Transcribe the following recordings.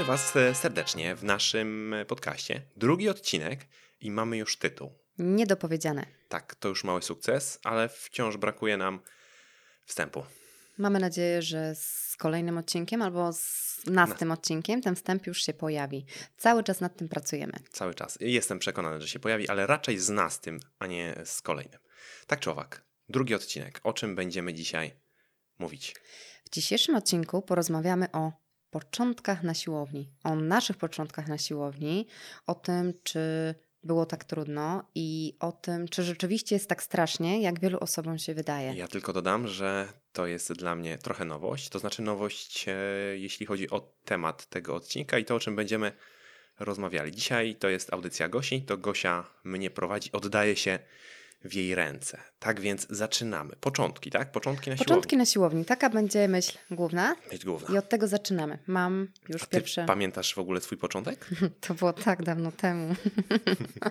Witamy Was e, serdecznie w naszym podcaście. Drugi odcinek i mamy już tytuł. Niedopowiedziane. Tak, to już mały sukces, ale wciąż brakuje nam wstępu. Mamy nadzieję, że z kolejnym odcinkiem albo z nad tym odcinkiem ten wstęp już się pojawi. Cały czas nad tym pracujemy. Cały czas. Jestem przekonany, że się pojawi, ale raczej z nas tym, a nie z kolejnym. Tak czy owak, drugi odcinek. O czym będziemy dzisiaj mówić? W dzisiejszym odcinku porozmawiamy o początkach na siłowni, o naszych początkach na siłowni, o tym, czy było tak trudno i o tym, czy rzeczywiście jest tak strasznie, jak wielu osobom się wydaje. Ja tylko dodam, że to jest dla mnie trochę nowość. To znaczy nowość, e, jeśli chodzi o temat tego odcinka i to, o czym będziemy rozmawiali. Dzisiaj to jest audycja Gosi, to Gosia mnie prowadzi, oddaje się w jej ręce. Tak więc zaczynamy. Początki, tak? Początki na Początki siłowni. na siłowni. Taka będzie myśl główna. Myśl główna. I od tego zaczynamy. Mam już A ty pierwsze. pamiętasz w ogóle swój początek? To było tak dawno temu.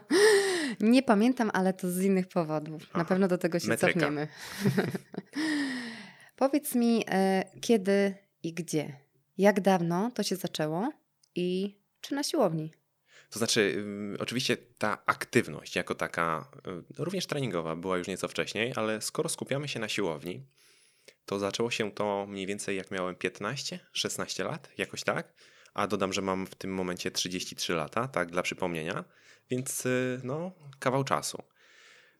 Nie pamiętam, ale to z innych powodów. Na Aha. pewno do tego się Metryka. cofniemy. Powiedz mi, e, kiedy i gdzie? Jak dawno to się zaczęło i czy na siłowni? To znaczy, oczywiście ta aktywność jako taka, y, również treningowa, była już nieco wcześniej, ale skoro skupiamy się na siłowni, to zaczęło się to mniej więcej jak miałem 15-16 lat, jakoś tak. A dodam, że mam w tym momencie 33 lata, tak dla przypomnienia, więc y, no, kawał czasu.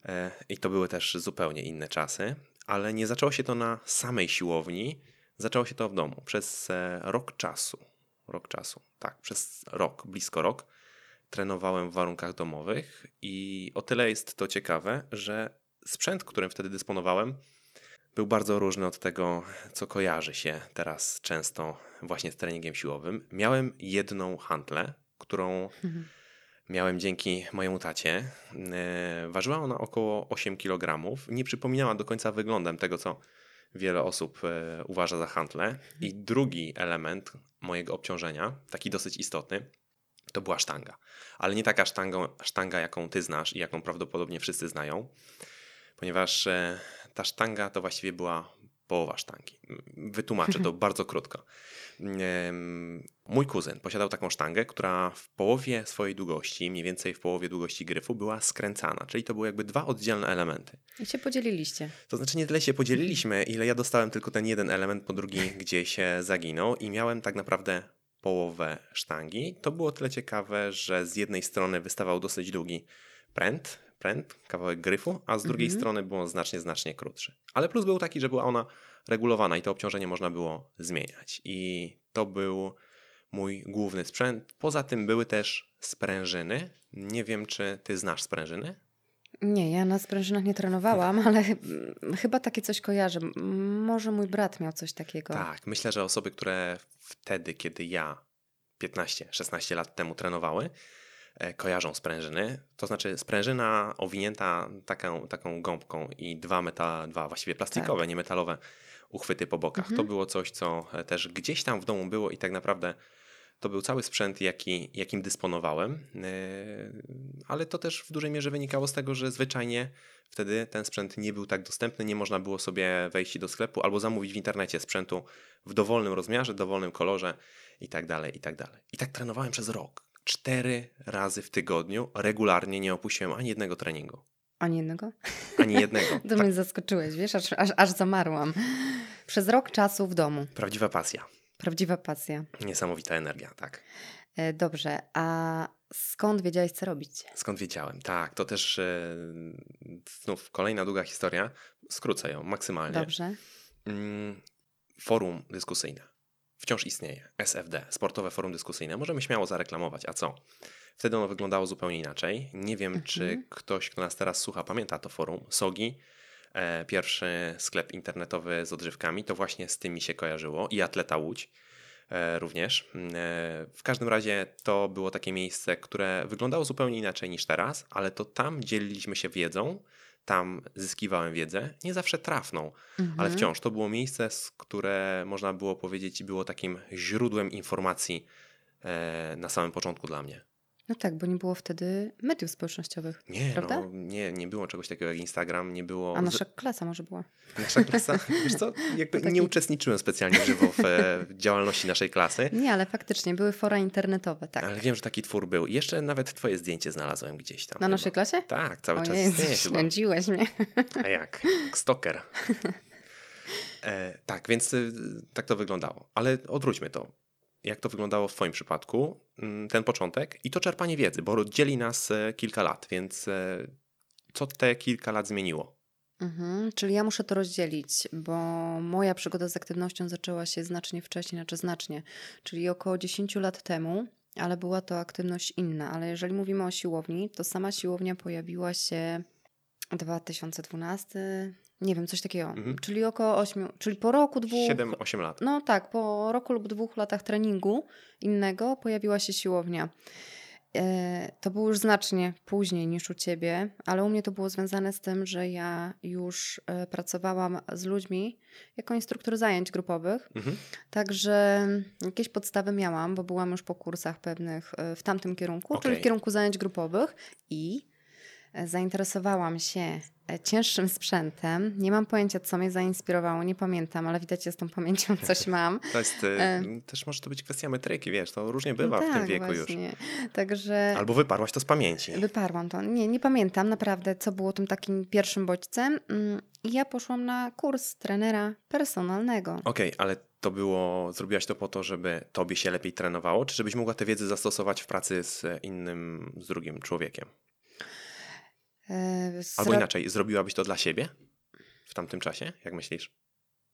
E, I to były też zupełnie inne czasy, ale nie zaczęło się to na samej siłowni, zaczęło się to w domu przez e, rok czasu. Rok czasu, tak, przez rok, blisko rok trenowałem w warunkach domowych i o tyle jest to ciekawe, że sprzęt, którym wtedy dysponowałem, był bardzo różny od tego, co kojarzy się teraz często właśnie z treningiem siłowym. Miałem jedną hantlę, którą miałem dzięki mojemu tacie. E, Ważyła ona około 8 kg. Nie przypominała do końca wyglądem tego, co wiele osób e, uważa za hantlę. I drugi element mojego obciążenia, taki dosyć istotny, to była sztanga. Ale nie taka sztanga, sztanga, jaką ty znasz i jaką prawdopodobnie wszyscy znają, ponieważ e, ta sztanga to właściwie była połowa sztangi. Wytłumaczę to bardzo krótko. Mój kuzyn posiadał taką sztangę, która w połowie swojej długości, mniej więcej w połowie długości gryfu, była skręcana, czyli to były jakby dwa oddzielne elementy. I się podzieliliście. To znaczy nie tyle się podzieliliśmy, ile ja dostałem tylko ten jeden element, po drugi gdzieś się zaginął i miałem tak naprawdę połowę sztangi. To było tyle ciekawe, że z jednej strony wystawał dosyć długi pręt, pręt, kawałek gryfu, a z drugiej Mhm. strony był on znacznie, znacznie krótszy. Ale plus był taki, że była ona regulowana i to obciążenie można było zmieniać. I to był mój główny sprzęt. Poza tym były też sprężyny. Nie wiem, czy ty znasz sprężyny? Nie, ja na sprężynach nie trenowałam, ale ch- chyba takie coś kojarzę. Może mój brat miał coś takiego. Tak, myślę, że osoby, które wtedy, kiedy ja 15-16 lat temu trenowały, e, kojarzą sprężyny. To znaczy sprężyna owinięta taką, taką gąbką i dwa, meta, dwa właściwie plastikowe, nie metalowe uchwyty po bokach. Mhm. To było coś, co e, też gdzieś tam w domu było i tak naprawdę to był cały sprzęt, jaki, jakim dysponowałem, e, ale to też w dużej mierze wynikało z tego, że zwyczajnie wtedy ten sprzęt nie był tak dostępny, nie można było sobie wejść do sklepu albo zamówić w internecie sprzętu w dowolnym rozmiarze, dowolnym kolorze i tak dalej, i tak dalej. I tak trenowałem przez rok. Cztery razy w tygodniu, regularnie nie opuściłem ani jednego treningu. Ani jednego? Ani jednego. To Tak, mnie zaskoczyłeś, wiesz, aż, aż, aż zamarłam. Przez rok czasu w domu. prawdziwa pasja. Prawdziwa pasja. Niesamowita energia, tak. E, Dobrze, a skąd wiedziałeś, co robić? Skąd wiedziałem? Tak, to też e, znów kolejna długa historia. Skrócę ją maksymalnie. Dobrze. Mm, Forum dyskusyjne. Wciąż istnieje. SFD, Sportowe Forum Dyskusyjne. Możemy śmiało zareklamować. A co? Wtedy ono wyglądało zupełnie inaczej. Nie wiem, Mhm. czy ktoś, kto nas teraz słucha, pamięta to forum. Sogi, pierwszy sklep internetowy z odżywkami, to właśnie z tym mi się kojarzyło. I Atleta Łódź e, również. Mm, e, W każdym razie to było takie miejsce, które wyglądało zupełnie inaczej niż teraz, ale to tam dzieliliśmy się wiedzą, tam zyskiwałem wiedzę, nie zawsze trafną, ale Mhm. wciąż to było miejsce, z które można było powiedzieć było takim źródłem informacji e, na samym początku dla mnie. No tak, bo nie było wtedy mediów społecznościowych. Nie, prawda? no, nie, nie było czegoś takiego jak Instagram, nie było... A nasza klasa może była. Nasza klasa, wiesz co, jakby taki- nie uczestniczyłem specjalnie żywo w e, działalności naszej klasy, Nie, ale faktycznie były fora internetowe, tak. ale wiem, że taki twór był. Jeszcze nawet twoje zdjęcie znalazłem gdzieś tam. Na chyba. naszej klasie? Tak, cały czas Ojej, istnieje chyba. mnie. A jak? Stoker. E, tak, więc y, tak to wyglądało. Ale odwróćmy to. Jak to wyglądało w Twoim przypadku, mm, ten początek i to czerpanie wiedzy, bo dzieli nas e, kilka lat, więc e, co te kilka lat zmieniło? Mhm, czyli ja muszę to rozdzielić, bo moja przygoda z aktywnością zaczęła się znacznie wcześniej, znaczy znacznie, czyli około 10 lat temu, ale była to aktywność inna. Ale jeżeli mówimy o siłowni, to sama siłownia pojawiła się 2012, nie wiem, coś takiego, Mhm. czyli około 8, czyli po roku, dwóch. 7-8 lat. No tak, po roku lub dwóch latach treningu innego pojawiła się siłownia. E, To było już znacznie później niż u ciebie, ale u mnie to było związane z tym, że ja już e, pracowałam z ludźmi jako instruktor zajęć grupowych, Mhm. także jakieś podstawy miałam, bo byłam już po kursach pewnych e, w tamtym kierunku, czyli w kierunku zajęć grupowych i zainteresowałam się e, cięższym sprzętem. Nie mam pojęcia, co mnie zainspirowało, nie pamiętam, ale widać, że z tą pamięcią coś mam. To jest, e, też może to być kwestia metryki, wiesz, to różnie bywa No w tym tak, wieku już. właśnie. Także Albo wyparłaś to z pamięci. wyparłam to. Nie, nie pamiętam naprawdę, co było tym takim pierwszym bodźcem. Mm, I ja poszłam na kurs trenera personalnego. Okej, ale to było, zrobiłaś to po to, żeby tobie się lepiej trenowało, czy żebyś mogła tę wiedzę zastosować w pracy z innym, z drugim człowiekiem? E, Albo inaczej, zrobiłabyś to dla siebie w tamtym czasie? Jak myślisz?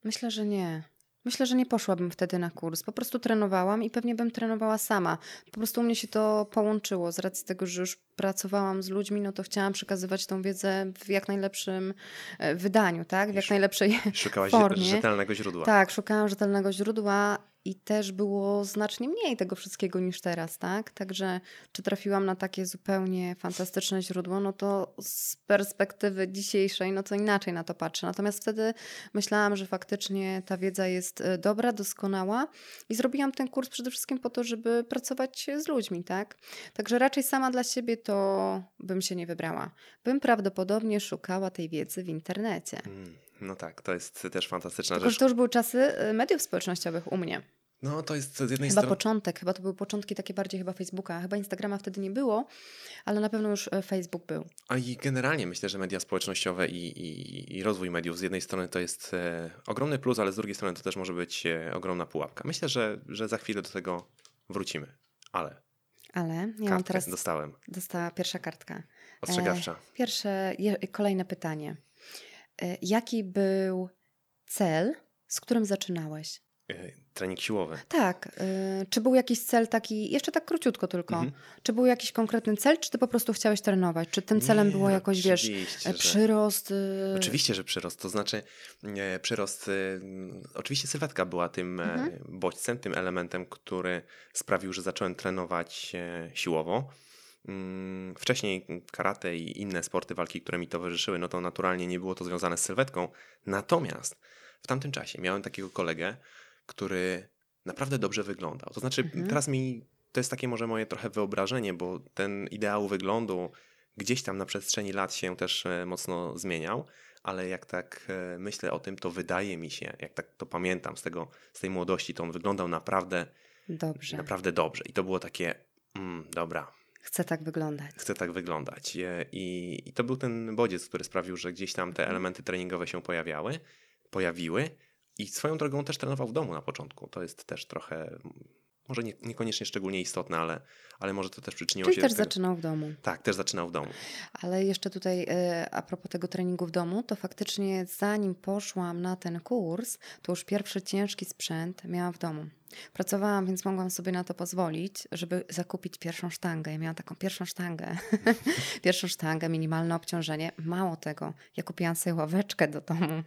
Myślę, że nie. Myślę, że nie poszłabym wtedy na kurs. Po prostu trenowałam i pewnie bym trenowała sama. Po prostu u mnie się to połączyło. Z racji tego, że już pracowałam z ludźmi, no to chciałam przekazywać tą wiedzę w jak najlepszym e, wydaniu, tak? W jak Sz- najlepszej Szukałaś formie. rzetelnego źródła. Tak, szukałam rzetelnego źródła i też było znacznie mniej tego wszystkiego niż teraz, tak? Także czy trafiłam na takie zupełnie fantastyczne źródło, no to z perspektywy dzisiejszej, no to inaczej na to patrzę. Natomiast wtedy myślałam, że faktycznie ta wiedza jest e, dobra, doskonała i zrobiłam ten kurs przede wszystkim po to, żeby pracować z ludźmi, tak? Także raczej sama dla siebie to bym się nie wybrała. Bym prawdopodobnie szukała tej wiedzy w internecie. Mm, No tak, to jest też fantastyczna Tylko, że rzecz. to już były czasy e, mediów społecznościowych u mnie. No to jest z jednej Chyba strony... początek, chyba to były początki takie bardziej chyba Facebooka. Chyba Instagrama wtedy nie było, ale na pewno już e, Facebook był. A i generalnie myślę, że media społecznościowe i, i, i rozwój mediów z jednej strony to jest e, ogromny plus, ale z drugiej strony to też może być e, ogromna pułapka. Myślę, że, że za chwilę do tego wrócimy. Ale Ale ja mam teraz, dostałem. dostała pierwsza kartka. Ostrzegawcza. Pierwsze, je, kolejne pytanie. E, Jaki był cel, z którym zaczynałeś? E, Trening siłowy. Tak. e, Czy był jakiś cel taki, jeszcze tak króciutko tylko, Mhm. czy był jakiś konkretny cel, czy ty po prostu chciałeś trenować? Czy tym celem Nie, było jakoś, wiesz, e, że- przyrost? Oczywiście, że przyrost. To znaczy e, przyrost. M, oczywiście sylwetka była tym Mhm. bodźcem, tym elementem, który sprawił, że zacząłem trenować siłowo. Mm, Wcześniej karate i inne sporty walki, które mi towarzyszyły, no to naturalnie nie było to związane z sylwetką. Natomiast w tamtym czasie miałem takiego kolegę, który naprawdę dobrze wyglądał. To znaczy, Mhm. teraz mi to jest takie może moje trochę wyobrażenie, bo ten ideał wyglądu gdzieś tam na przestrzeni lat się też e, mocno zmieniał, ale jak tak e, myślę o tym, to wydaje mi się, jak tak to pamiętam z, tego, z tej młodości, to on wyglądał naprawdę, Dobrze. naprawdę dobrze. I to było takie, mm, dobra, Chcę tak wyglądać. chcę tak wyglądać. E, I, I to był ten bodziec, który sprawił, że gdzieś tam te elementy treningowe się pojawiały, pojawiły. I swoją drogą też trenował w domu na początku. To jest też trochę, może nie, niekoniecznie szczególnie istotne, ale, ale może to też przyczyniło Czyli się też zaczynał w domu. Tak, też zaczynał w domu. Ale jeszcze tutaj e, a propos tego treningu w domu, to faktycznie zanim poszłam na ten kurs, to już pierwszy ciężki sprzęt miałam w domu. Pracowałam, więc mogłam sobie na to pozwolić, żeby zakupić pierwszą sztangę. Ja miałam taką pierwszą sztangę. pierwszą sztangę, minimalne obciążenie. Mało tego, ja kupiłam sobie ławeczkę do domu.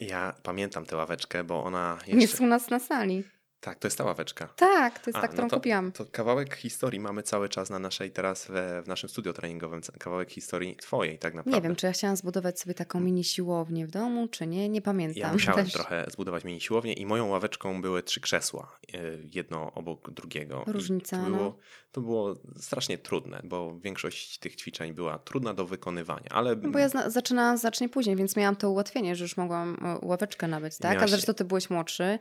Ja pamiętam tę ławeczkę, bo ona Jest jeszcze... u nas na sali. Tak, to jest ta ławeczka. Tak, to jest A, ta, no którą to- kupiłam. To kawałek historii mamy cały czas na naszej, teraz we, w naszym studio treningowym, kawałek historii twojej tak naprawdę. Nie wiem, czy ja chciałam zbudować sobie taką mini siłownię w domu, czy nie, nie pamiętam. Ja musiałem Też trochę zbudować mini siłownię i moją ławeczką były trzy krzesła, y, jedno obok drugiego. I Różnica, To no. było, to było strasznie trudne, bo większość tych ćwiczeń była trudna do wykonywania, ale No bo ja zna- zaczynałam znacznie później, więc miałam to ułatwienie, że już mogłam e, ławeczkę nabyć, tak? A Miałaś- zresztą ty byłeś młodszy.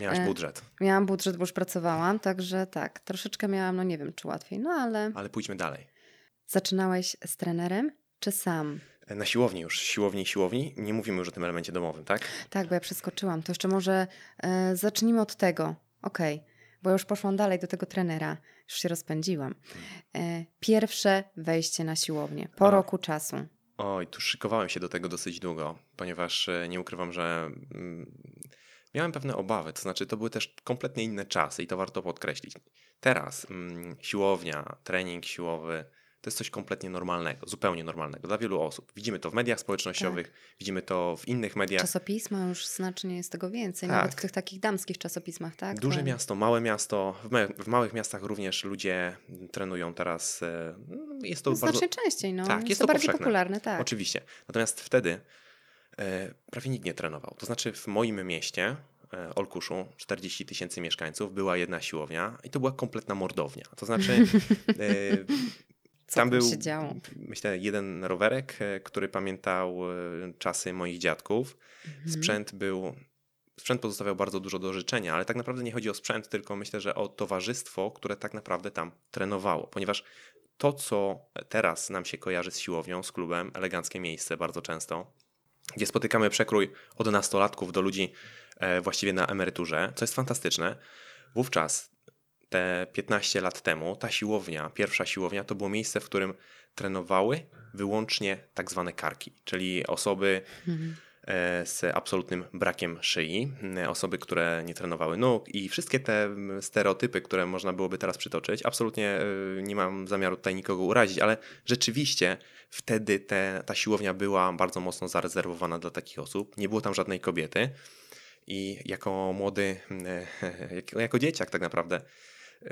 miałaś e, budżet. Miałam budżet, bo już pracowałam, także tak, troszeczkę miałam, no nie wiem, czy łatwiej, no ale Ale pójdźmy dalej. zaczynałeś z trenerem, czy sam? Na siłowni już, siłowni, siłowni, nie mówimy już o tym elemencie domowym, tak? Tak, bo ja przeskoczyłam. To jeszcze może e, zacznijmy od tego. Okej, bo już poszłam dalej do tego trenera. Już się rozpędziłam. E, pierwsze wejście na siłownię po A. roku czasu. Oj, tu szykowałem się do tego dosyć długo, ponieważ e, nie ukrywam, że mm, miałem pewne obawy. To znaczy, to były też kompletnie inne czasy i to warto podkreślić. Teraz mm, siłownia, trening siłowy to jest coś kompletnie normalnego, zupełnie normalnego dla wielu osób. Widzimy to w mediach społecznościowych, widzimy to w innych mediach. Czasopisma już znacznie jest tego więcej, Tak. nawet w tych takich damskich czasopismach, tak? Duże To- miasto, małe miasto. W, ma- w małych miastach również ludzie trenują teraz. e, Jest to No, bardzo. znacznie częściej, no. Tak, jest, jest to to bardziej powszechne. popularne, tak. Oczywiście. Natomiast wtedy prawie nikt nie trenował. To znaczy w moim mieście, e, Olkuszu, 40 tysięcy mieszkańców, była jedna siłownia i to była kompletna mordownia. To znaczy e, Co tam tam był, myślę, jeden rowerek, e, który pamiętał e, czasy moich dziadków. Mhm. Sprzęt był... Sprzęt pozostawiał bardzo dużo do życzenia, ale tak naprawdę nie chodzi o sprzęt, tylko myślę, że o towarzystwo, które tak naprawdę tam trenowało, ponieważ to, co teraz nam się kojarzy z siłownią, z klubem, eleganckie miejsce bardzo często, gdzie spotykamy przekrój od nastolatków do ludzi e, właściwie na emeryturze, co jest fantastyczne. Wówczas, te 15 lat temu, ta siłownia, pierwsza siłownia, to było miejsce, w którym trenowały wyłącznie tak zwane karki, czyli osoby Mhm. E, z absolutnym brakiem szyi, e, osoby, które nie trenowały nóg i wszystkie te stereotypy, które można byłoby teraz przytoczyć. Absolutnie e, nie mam zamiaru tutaj nikogo urazić, ale rzeczywiście wtedy te, ta siłownia była bardzo mocno zarezerwowana dla takich osób. Nie było tam żadnej kobiety i jako młody, jako, dzieciak tak naprawdę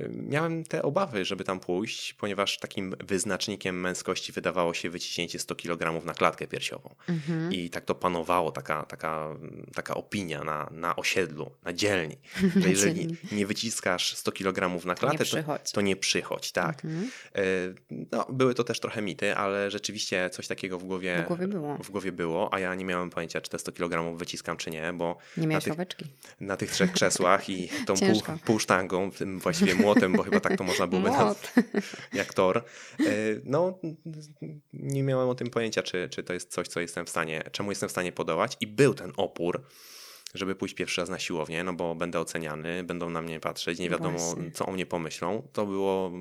miałem te obawy, żeby tam pójść, ponieważ takim wyznacznikiem męskości wydawało się wyciśnięcie 100 kg na klatkę piersiową. Mhm. I tak to panowało, taka, taka, taka opinia na, na osiedlu, na dzielni, że jeżeli nie wyciskasz 100 kg na Nie klatę, to, przychodź. to nie przychodź, tak. Mhm. E, No, były to też trochę mity, ale rzeczywiście coś takiego w głowie, W głowie było. w głowie było, a ja nie miałem pojęcia, czy te 100 kg wyciskam, czy nie, bo Nie miałeś tych- ławeczki. na tych trzech krzesłach i tą pół, Ciężko. półsztangą, tym właściwie młotem, bo chyba tak to można byłoby nazwać jak tor. E, No, nie miałem o tym pojęcia, czy, czy to jest coś, co jestem w stanie, czemu jestem w stanie podołać. I był ten opór, żeby pójść pierwszy raz na siłownię, no bo będę oceniany, będą na mnie patrzeć, nie wiadomo, Właśnie. co o mnie pomyślą. To było,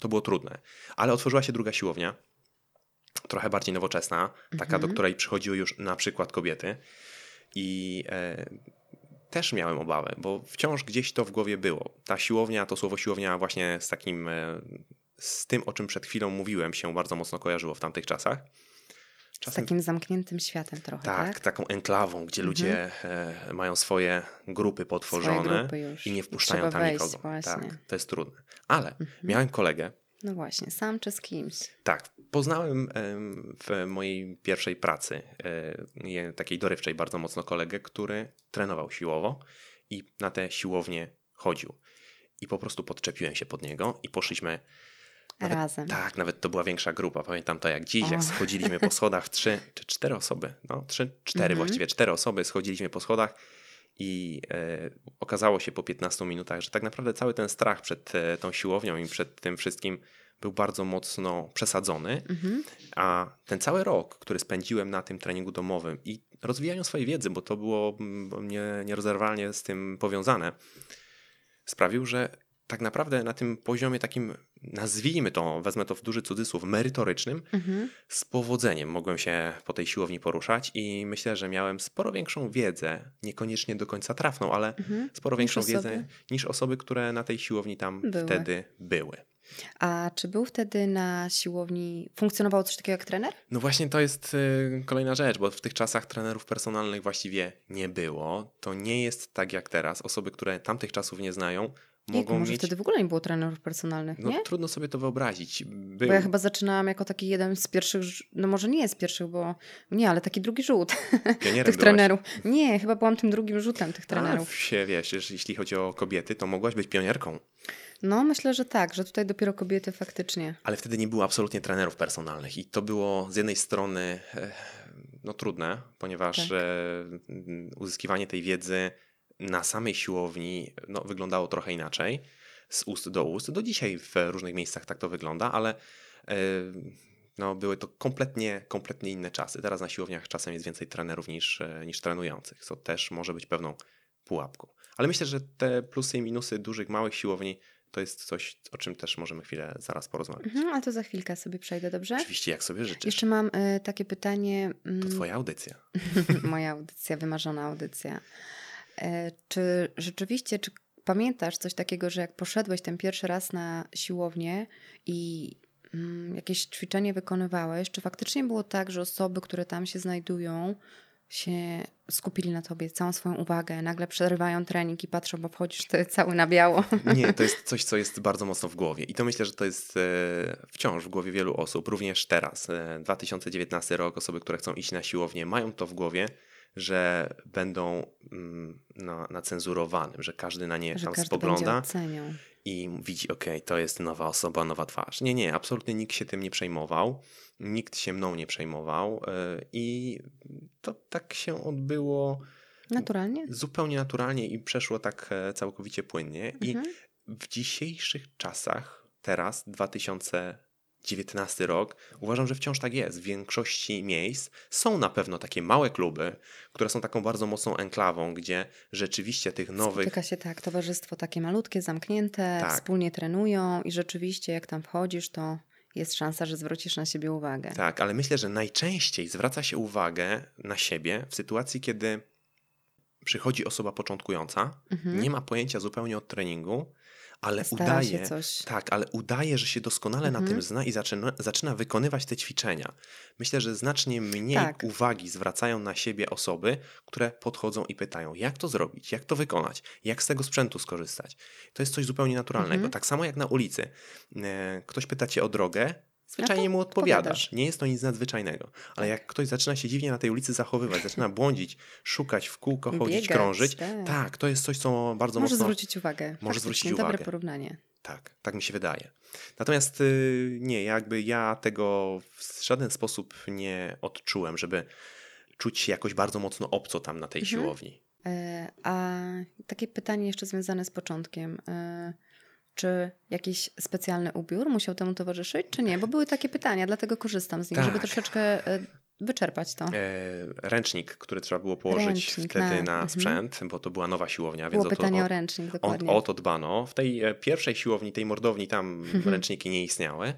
to było trudne. Ale otworzyła się druga siłownia, trochę bardziej nowoczesna, taka, do Mhm. której przychodziły już na przykład kobiety. I e, też miałem obawę, bo wciąż gdzieś to w głowie było. Ta siłownia, to słowo siłownia właśnie z takim, e, z tym, o czym przed chwilą mówiłem, się bardzo mocno kojarzyło w tamtych czasach. Z takim zamkniętym światem trochę, tak, tak? taką enklawą, gdzie Mhm. ludzie e, mają swoje grupy potworzone Swoje grupy i nie I wpuszczają trzeba tam wejść nikogo. właśnie. Tak, to jest trudne. Ale Mhm. miałem kolegę, No właśnie, sam czy z kimś? tak, poznałem em, w mojej pierwszej pracy, e, takiej dorywczej bardzo mocno kolegę, który trenował siłowo i na te siłownie chodził. I po prostu podczepiłem się pod niego i poszliśmy. Nawet, Razem. Tak, nawet to była większa grupa. Pamiętam to jak dziś, jak O. schodziliśmy po schodach, trzy czy cztery osoby, no trzy, cztery Mhm. właściwie, cztery osoby schodziliśmy po schodach i e, okazało się po 15 minutach, że tak naprawdę cały ten strach przed e, tą siłownią i przed tym wszystkim był bardzo mocno przesadzony, Mhm. a ten cały rok, który spędziłem na tym treningu domowym i rozwijaniu swojej wiedzy, bo to było nie, nierozerwalnie z tym powiązane, sprawił, że tak naprawdę na tym poziomie takim, nazwijmy to, wezmę to w duży cudzysłów, merytorycznym, Mhm. z powodzeniem mogłem się po tej siłowni poruszać i myślę, że miałem sporo większą wiedzę, niekoniecznie do końca trafną, ale Mhm. sporo Niż większą osoby. wiedzę niż osoby, które na tej siłowni tam Były. wtedy były. A czy był wtedy na siłowni, funkcjonowało coś takiego jak trener? No właśnie to jest y, kolejna rzecz, bo w tych czasach trenerów personalnych właściwie nie było. To nie jest tak jak teraz. Osoby, które tamtych czasów nie znają, mogą może mieć... wtedy w ogóle nie było trenerów personalnych, No nie? trudno sobie to wyobrazić. Był... Bo ja chyba zaczynałam jako taki jeden z pierwszych, no może nie z pierwszych, bo nie, ale taki drugi rzut Pionierem tych byłaś. trenerów. Nie, chyba byłam tym drugim rzutem tych A, trenerów. się, wiesz, jeśli chodzi o kobiety, to mogłaś być pionierką. No myślę, że tak, że tutaj dopiero kobiety faktycznie. Ale wtedy nie było absolutnie trenerów personalnych i to było z jednej strony e, no, trudne, ponieważ Tak. e, uzyskiwanie tej wiedzy na samej siłowni no, wyglądało trochę inaczej, z ust do ust. Do dzisiaj w różnych miejscach tak to wygląda, ale e, no, były to kompletnie, kompletnie inne czasy. Teraz na siłowniach czasem jest więcej trenerów niż, e, niż trenujących, co też może być pewną pułapką. Ale myślę, że te plusy i minusy dużych, małych siłowni to jest coś, o czym też możemy chwilę zaraz porozmawiać. Mhm, ale to za chwilkę sobie przejdę, dobrze? Oczywiście, jak sobie życzysz. Jeszcze mam y, takie pytanie. mm, To twoja audycja. Moja audycja, wymarzona audycja. E, Czy rzeczywiście, czy pamiętasz coś takiego, że jak poszedłeś ten pierwszy raz na siłownię i mm, jakieś ćwiczenie wykonywałeś, czy faktycznie było tak, że osoby, które tam się znajdują, się skupili na tobie, całą swoją uwagę, nagle przerywają trening i patrzą, bo wchodzisz ty cały na biało. Nie, to jest coś, co jest bardzo mocno w głowie. I to myślę, że to jest e, wciąż w głowie wielu osób, również teraz. E, 2019 rok, osoby, które chcą iść na siłownię, mają to w głowie, że będą mm, na, na cenzurowanym, że każdy na nie że tam spogląda i widzi, okej, to jest nowa osoba, nowa twarz. Nie, nie, absolutnie nikt się tym nie przejmował. Nikt się mną nie przejmował e, i to tak się odbyło Naturalnie? zupełnie naturalnie i przeszło tak e, całkowicie płynnie. I Mhm. w dzisiejszych czasach, teraz 2019 rok, uważam, że wciąż tak jest. W większości miejsc są na pewno takie małe kluby, które są taką bardzo mocną enklawą, gdzie rzeczywiście tych nowych. Spotyka się tak, towarzystwo takie malutkie, zamknięte, Tak. wspólnie trenują i rzeczywiście jak tam wchodzisz, to jest szansa, że zwrócisz na siebie uwagę. Tak, ale myślę, że najczęściej zwraca się uwagę na siebie w sytuacji, kiedy przychodzi osoba początkująca, Mhm. nie ma pojęcia zupełnie od treningu, ale Stara udaje. Tak, ale udaje, że się doskonale na Mhm. tym zna i zaczyna, zaczyna wykonywać te ćwiczenia. Myślę, że znacznie mniej Tak. uwagi zwracają na siebie osoby, które podchodzą i pytają, jak to zrobić, jak to wykonać, jak z tego sprzętu skorzystać. To jest coś zupełnie naturalnego. Mhm. Tak samo jak na ulicy. E, Ktoś pyta cię o drogę, zwyczajnie to mu odpowiadasz. odpowiadasz. Nie jest to nic nadzwyczajnego. Ale Tak. jak ktoś zaczyna się dziwnie na tej ulicy zachowywać, zaczyna błądzić, szukać w kółko, chodzić, Biegać, krążyć, tak. tak, to jest coś, co bardzo Może mocno... zwrócić uwagę. Może zwrócić Dobre uwagę. porównanie. Tak, tak mi się wydaje. Natomiast y, nie, jakby ja tego w żaden sposób nie odczułem, żeby czuć się jakoś bardzo mocno obco tam na tej Mhm. siłowni. E, A takie pytanie jeszcze związane z początkiem. Czy jakiś specjalny ubiór musiał temu towarzyszyć, czy nie? Bo były takie pytania, dlatego korzystam z nich, żeby Tak. troszeczkę e, wyczerpać to. E, ręcznik, który trzeba było położyć Ręcznik, wtedy na- na mhm. sprzęt, bo to była nowa siłownia, więc Było o to, pytanie o, o ręcznik, o, dokładnie. o to dbano. W tej e, pierwszej siłowni, tej mordowni, tam Mhm. ręczniki nie istniały.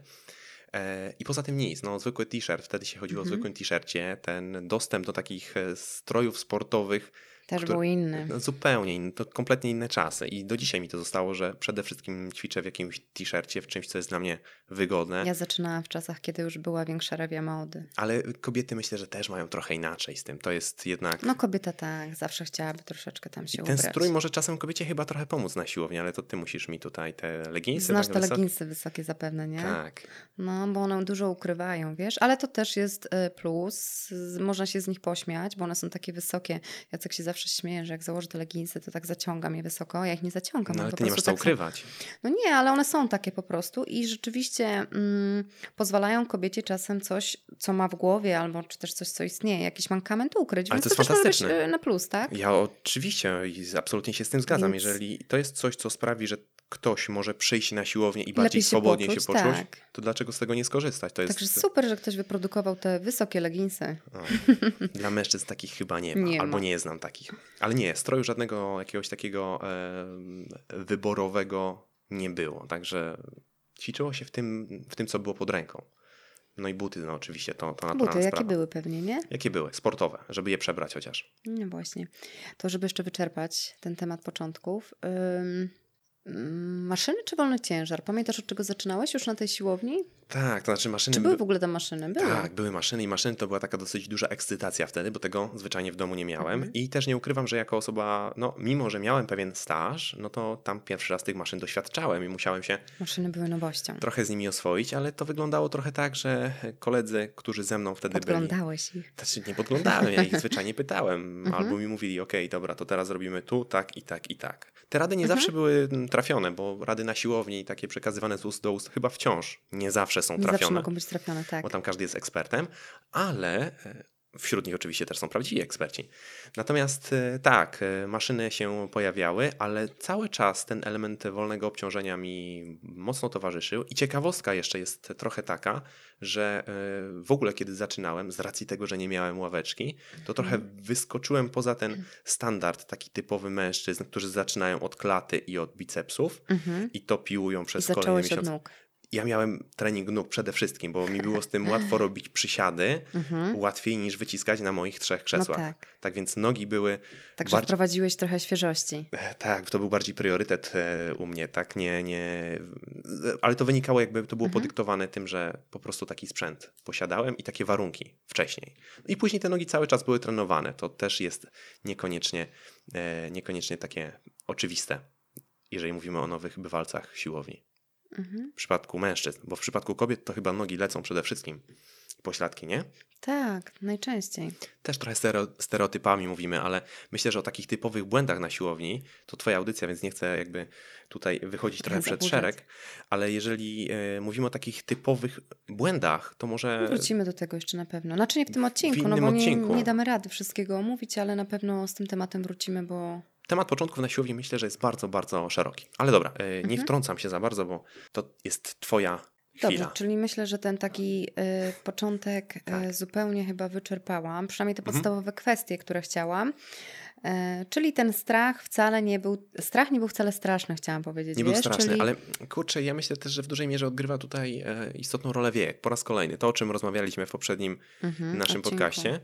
I poza tym nic, no zwykły t-shirt, wtedy się chodziło Mhm. o zwykłym t-shircie. Ten dostęp do takich strojów sportowych Też który- był inny. No, zupełnie inny, to kompletnie inne czasy. I do dzisiaj mi to zostało, że przede wszystkim ćwiczę w jakimś t-shircie, w czymś, co jest dla mnie wygodne. Ja zaczynałam w czasach, kiedy już była większa rewia mody. Ale kobiety myślę, że też mają trochę inaczej z tym. To jest jednak. No kobieta tak, zawsze chciałaby troszeczkę tam się I ten ubrać. strój może czasem kobiecie chyba trochę pomóc na siłowni, ale to ty musisz mi tutaj te leginsy. Znasz te wysokie- leginsy wysokie zapewne, nie? Tak. No, bo one dużo ukrywają, wiesz? Ale to też jest y, plus. Można się z nich pośmiać, bo one są takie wysokie. Jacek się zawsze śmieje, że jak założę te leginsy, to tak zaciągam je wysoko. Ja ich nie zaciągam. No one ale ty nie masz co tak są- ukrywać. No nie, ale one są takie po prostu i rzeczywiście mm, pozwalają kobiecie czasem coś, co ma w głowie, albo czy też coś, co istnieje, jakiś mankament ukryć. Ale to jest być fantastyczne. y, na plus, tak? Ja oczywiście i absolutnie się z tym zgadzam. Więc- Jeżeli to jest coś, co sprawi, że ktoś może przyjść na siłownię i bardziej się swobodnie poczuć, się poczuć, tak. to dlaczego z tego nie skorzystać? To jest Także super, że ktoś wyprodukował te wysokie leginsy. O, dla mężczyzn takich chyba nie ma, Nie albo ma. nie znam takich. Ale nie, stroju żadnego jakiegoś takiego e, wyborowego nie było. Także ćwiczyło się w tym, w tym, co było pod ręką. No i buty, no oczywiście, to, to naturalna Buty, jakie były pewnie, nie? Jakie były? Sportowe, żeby je przebrać chociaż. No właśnie. To, żeby jeszcze wyczerpać ten temat początków. ym, maszyny czy wolny ciężar? Pamiętasz, od czego zaczynałeś już na tej siłowni? Tak, to znaczy maszyny... Czy były w ogóle tam maszyny? Były. Tak, były maszyny i maszyny to była taka dosyć duża ekscytacja wtedy, bo tego zwyczajnie w domu nie miałem mhm. i też nie ukrywam, że jako osoba, no mimo, że miałem pewien staż, no to tam pierwszy raz tych maszyn doświadczałem i musiałem się... Maszyny były nowością. Trochę z nimi oswoić, ale to wyglądało trochę tak, że koledzy, którzy ze mną wtedy Podglądałeś byli... ich. Znaczy nie podglądałem, ja ich zwyczajnie pytałem, mhm. albo mi mówili, okej, okay, dobra, to teraz robimy tu, tak i tak i tak. Te rady nie mhm. zawsze były trafione, bo rady na siłowni, takie przekazywane z ust do ust, chyba wciąż nie zawsze są trafione. Nie zawsze mogą być trafione, tak. Bo tam każdy jest ekspertem, ale e, Wśród nich oczywiście też są prawdziwi eksperci. Natomiast e, tak, e, maszyny się pojawiały, ale cały czas ten element wolnego obciążenia mi mocno towarzyszył. I ciekawostka jeszcze jest trochę taka, że w ogóle kiedy zaczynałem, z racji tego, że nie miałem ławeczki, to trochę mhm. wyskoczyłem poza ten standard taki typowy mężczyzn, którzy zaczynają od klaty i od bicepsów mhm. i to piłują przez I kolejne miesiące ja miałem trening nóg przede wszystkim, bo mi było z tym łatwo robić przysiady, mhm. łatwiej niż wyciskać na moich trzech krzesłach. No tak. tak więc nogi były. Także bardziej... wprowadziłeś trochę świeżości. E, tak, to był bardziej priorytet e, u mnie, tak, nie, nie. Ale to wynikało, jakby to było mhm. podyktowane tym, że po prostu taki sprzęt posiadałem i takie warunki wcześniej. I później te nogi cały czas były trenowane. To też jest niekoniecznie, e, niekoniecznie takie oczywiste, jeżeli mówimy o nowych bywalcach siłowni. Mhm. W przypadku mężczyzn, bo w przypadku kobiet to chyba nogi lecą przede wszystkim. Pośladki, nie? Tak, najczęściej. Też trochę stereotypami mówimy, ale myślę, że o takich typowych błędach na siłowni to Twoja audycja, więc nie chcę jakby tutaj wychodzić trochę przed szereg, ale jeżeli e, mówimy o takich typowych błędach, to może. Wrócimy do tego jeszcze na pewno. Znaczy nie w tym odcinku, w no bo. Nie, nie damy rady wszystkiego omówić, ale na pewno z tym tematem wrócimy, bo Temat początków na siłowni myślę, że jest bardzo, bardzo szeroki. Ale dobra, e, nie mhm. wtrącam się za bardzo, bo to jest Twoja chwila. Dobrze, czyli myślę, że ten taki y, początek y, tak. zupełnie chyba wyczerpałam, przynajmniej te mhm. podstawowe mhm. kwestie, które chciałam. czyli ten strach wcale nie był, strach nie był wcale straszny, chciałam powiedzieć. Nie wiesz? był straszny, czyli... ale kurczę, ja myślę też, że w dużej mierze odgrywa tutaj istotną rolę wiek. Po raz kolejny, to o czym rozmawialiśmy w poprzednim mhm, naszym odcinku. podcaście E,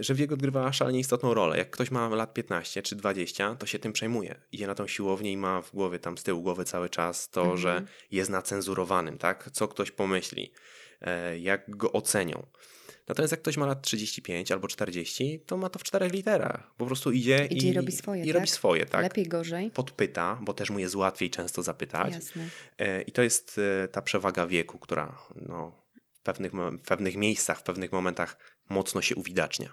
że wiek odgrywa szalenie istotną rolę. Jak ktoś ma lat 15 czy 20, to się tym przejmuje. Idzie na tą siłownię i ma w głowie, tam z tyłu głowy cały czas to, mhm. że jest nacenzurowanym, tak? Co ktoś pomyśli, e, jak go ocenią. Natomiast jak ktoś ma lat 35 albo 40, to ma to w czterech literach. Po prostu idzie, idzie i, i robi swoje. I tak? robi swoje, tak? Lepiej, gorzej. Podpyta, bo też mu jest łatwiej często zapytać. Jasne. E, I to jest ta przewaga wieku, która no, w pewnych, w pewnych miejscach, w pewnych momentach mocno się uwidacznia.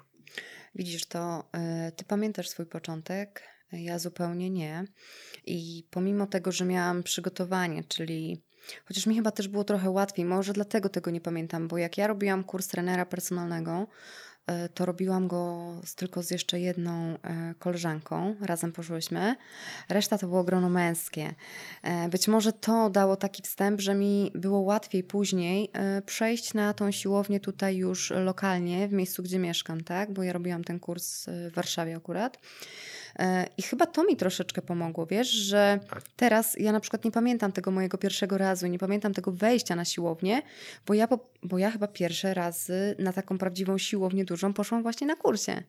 Widzisz to, y, ty pamiętasz swój początek, ja zupełnie nie. I pomimo tego, że miałam przygotowanie, czyli chociaż mi chyba też było trochę łatwiej, może dlatego tego nie pamiętam, bo jak ja robiłam kurs trenera personalnego, to robiłam go z, tylko z jeszcze jedną e, koleżanką. Razem poszłyśmy. Reszta to było grono męskie. E, być może to dało taki wstęp, że mi było łatwiej później przejść na tą siłownię tutaj już lokalnie, w miejscu, gdzie mieszkam, tak? Bo ja robiłam ten kurs w Warszawie akurat. E, I chyba to mi troszeczkę pomogło, wiesz, że tak. teraz ja na przykład nie pamiętam tego mojego pierwszego razu, nie pamiętam tego wejścia na siłownię, bo ja, bo ja chyba pierwsze razy na taką prawdziwą siłownię dużą poszłam właśnie na kursie.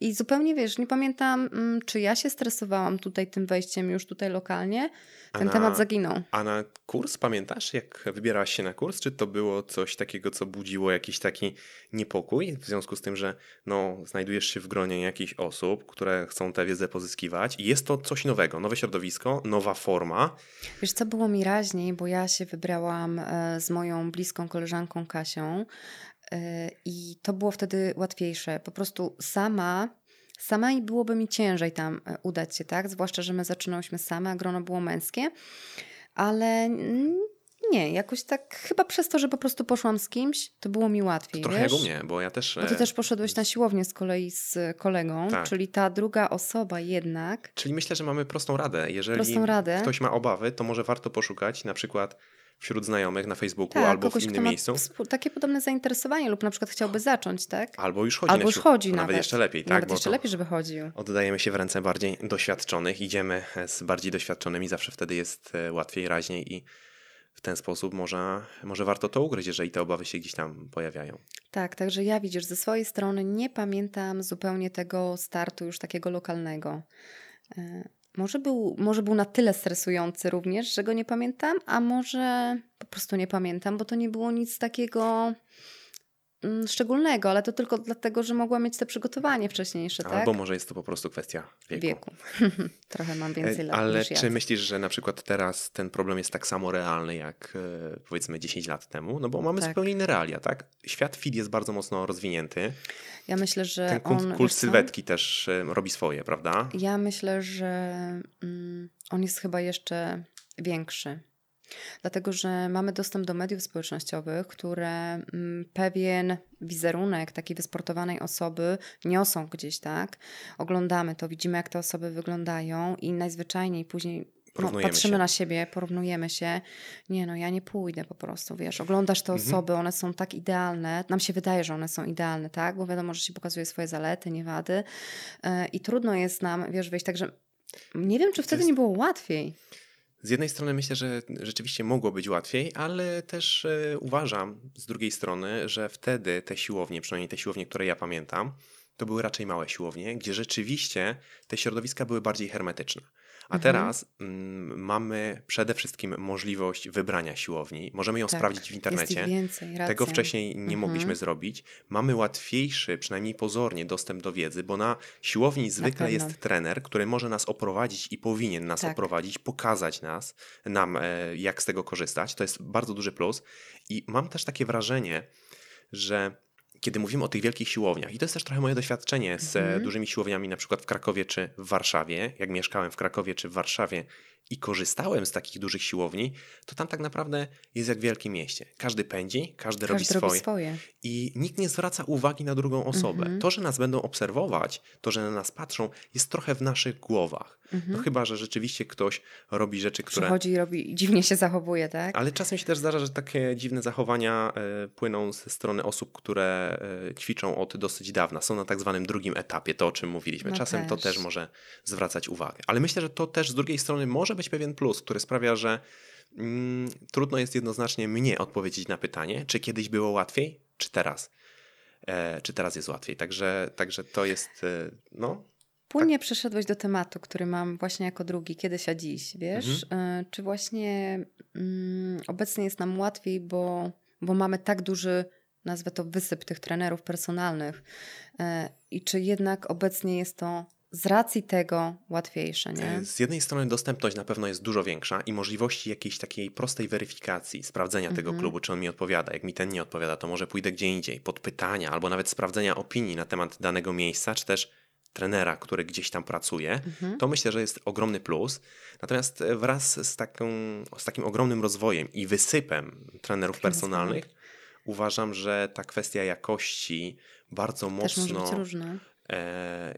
I zupełnie wiesz, nie pamiętam, mm, czy ja się stresowałam tutaj tym wejściem już tutaj lokalnie. Ten na, temat zaginął. A na kurs pamiętasz, jak wybierałaś się na kurs? Czy to było coś takiego, co budziło jakiś taki niepokój w związku z tym, że no, znajdujesz się w gronie jakichś osób, które chcą tę wiedzę pozyskiwać i jest to coś nowego, nowe środowisko, nowa forma. Wiesz, co było mi raźniej, bo ja się wybrałam e, z moją bliską koleżanką Kasią I to było wtedy łatwiejsze. Po prostu sama, sama i byłoby mi ciężej tam e, udać się, tak? Zwłaszcza, że my zaczynałyśmy same, a grono było męskie. Ale nie, jakoś tak chyba przez to, że po prostu poszłam z kimś, to było mi łatwiej. To trochę wiesz? jak u mnie, bo ja też. Bo ty e, też poszedłeś na siłownię z kolei z kolegą, tak. czyli ta druga osoba jednak. Czyli myślę, że mamy prostą radę. Jeżeli prostą radę. ktoś ma obawy, to może warto poszukać na przykład wśród znajomych na Facebooku tak, albo w innym miejscu. Takie podobne zainteresowanie lub na przykład chciałby zacząć, tak? Albo już chodzi. Albo już chodzi nawet. Nawet jeszcze lepiej, tak? Nawet jeszcze lepiej, żeby chodził. Oddajemy się w ręce bardziej doświadczonych, idziemy z bardziej doświadczonymi, zawsze wtedy jest e, łatwiej, raźniej i w ten sposób może, może warto to ugryźć, jeżeli te obawy się gdzieś tam pojawiają. Tak, także ja widzisz, ze swojej strony nie pamiętam zupełnie tego startu już takiego lokalnego. Może był, może był na tyle stresujący również, że go nie pamiętam, a może po prostu nie pamiętam, bo to nie było nic takiego szczególnego, ale to tylko dlatego, że mogłam mieć te przygotowanie wcześniejsze, tak? Albo może jest to po prostu kwestia wieku. Wieku. Trochę mam więcej E, lat Ale czy ja. myślisz, że na przykład teraz ten problem jest tak samo realny jak e, powiedzmy 10 lat temu? No bo mamy Tak. zupełnie inne realia, tak? Świat fit jest bardzo mocno rozwinięty. Ja myślę, że Ten kult, on, kult sylwetki też e, robi swoje, prawda? Ja myślę, że mm, on jest chyba jeszcze większy. Dlatego, że mamy dostęp do mediów społecznościowych, które mm, pewien wizerunek takiej wysportowanej osoby niosą gdzieś, tak? Oglądamy to, widzimy, jak te osoby wyglądają i najzwyczajniej później no, patrzymy się. na siebie, porównujemy się. Nie no, ja nie pójdę po prostu, wiesz. Oglądasz te Mhm. osoby, one są tak idealne. Nam się wydaje, że one są idealne, tak? Bo wiadomo, że się pokazuje swoje zalety, nie wady. E, I trudno jest nam, wiesz, wyjść. Także nie wiem, czy wtedy jest- nie było łatwiej. Z jednej strony myślę, że rzeczywiście mogło być łatwiej, ale też e, uważam z drugiej strony, że wtedy te siłownie, przynajmniej te siłownie, które ja pamiętam, to były raczej małe siłownie, gdzie rzeczywiście te środowiska były bardziej hermetyczne. A Mhm. teraz mm, mamy przede wszystkim możliwość wybrania siłowni. Możemy ją Tak, sprawdzić w internecie. więcej. Tego wcześniej nie Mhm. mogliśmy zrobić. Mamy łatwiejszy, przynajmniej pozornie, dostęp do wiedzy, bo na siłowni zwykle pewno. jest trener, który może nas oprowadzić i powinien nas Tak. oprowadzić, pokazać nas, nam, e, jak z tego korzystać. To jest bardzo duży plus. I mam też takie wrażenie, że kiedy mówimy o tych wielkich siłowniach, i to jest też trochę moje doświadczenie z Mhm. dużymi siłowniami, na przykład w Krakowie czy w Warszawie, jak mieszkałem w Krakowie czy w Warszawie i korzystałem z takich dużych siłowni, to tam tak naprawdę jest jak w wielkim mieście. Każdy pędzi, każdy, robi Każdy robi swoje swoje. i nikt nie zwraca uwagi na drugą osobę. Mhm. To, że nas będą obserwować, to, że na nas patrzą, jest trochę w naszych głowach. Mhm. No chyba, że rzeczywiście ktoś robi rzeczy, które... Przychodzi i robi, dziwnie się zachowuje, tak? Ale czasem się też zdarza, że takie dziwne zachowania e, płyną ze strony osób, które e, ćwiczą od dosyć dawna. Są na tak zwanym drugim etapie, to o czym mówiliśmy. No czasem to też. też może zwracać uwagę. Ale myślę, że to też z drugiej strony może być pewien plus, który sprawia, że mm, trudno jest jednoznacznie mnie odpowiedzieć na pytanie, czy kiedyś było łatwiej, czy teraz. E, czy teraz jest łatwiej. Także, także to jest, e, no, Płynnie przeszedłeś do tematu, który mam właśnie jako drugi, kiedyś a dziś, wiesz? Mhm. Y, Czy właśnie mm, obecnie jest nam łatwiej, bo, bo mamy tak duży, nazwę to wysyp tych trenerów personalnych y, i czy jednak obecnie jest to z racji tego łatwiejsze, nie? E, Z jednej strony dostępność na pewno jest dużo większa i możliwości jakiejś takiej prostej weryfikacji, sprawdzenia tego Mhm. klubu, czy on mi odpowiada. Jak mi ten nie odpowiada, to może pójdę gdzie indziej, pod pytania, albo nawet sprawdzenia opinii na temat danego miejsca, czy też trenera, który gdzieś tam pracuje. Mhm. To myślę, że jest ogromny plus. Natomiast e, wraz z, taką, z takim ogromnym rozwojem i wysypem trenerów personalnych, uważam, że ta kwestia jakości bardzo Też mocno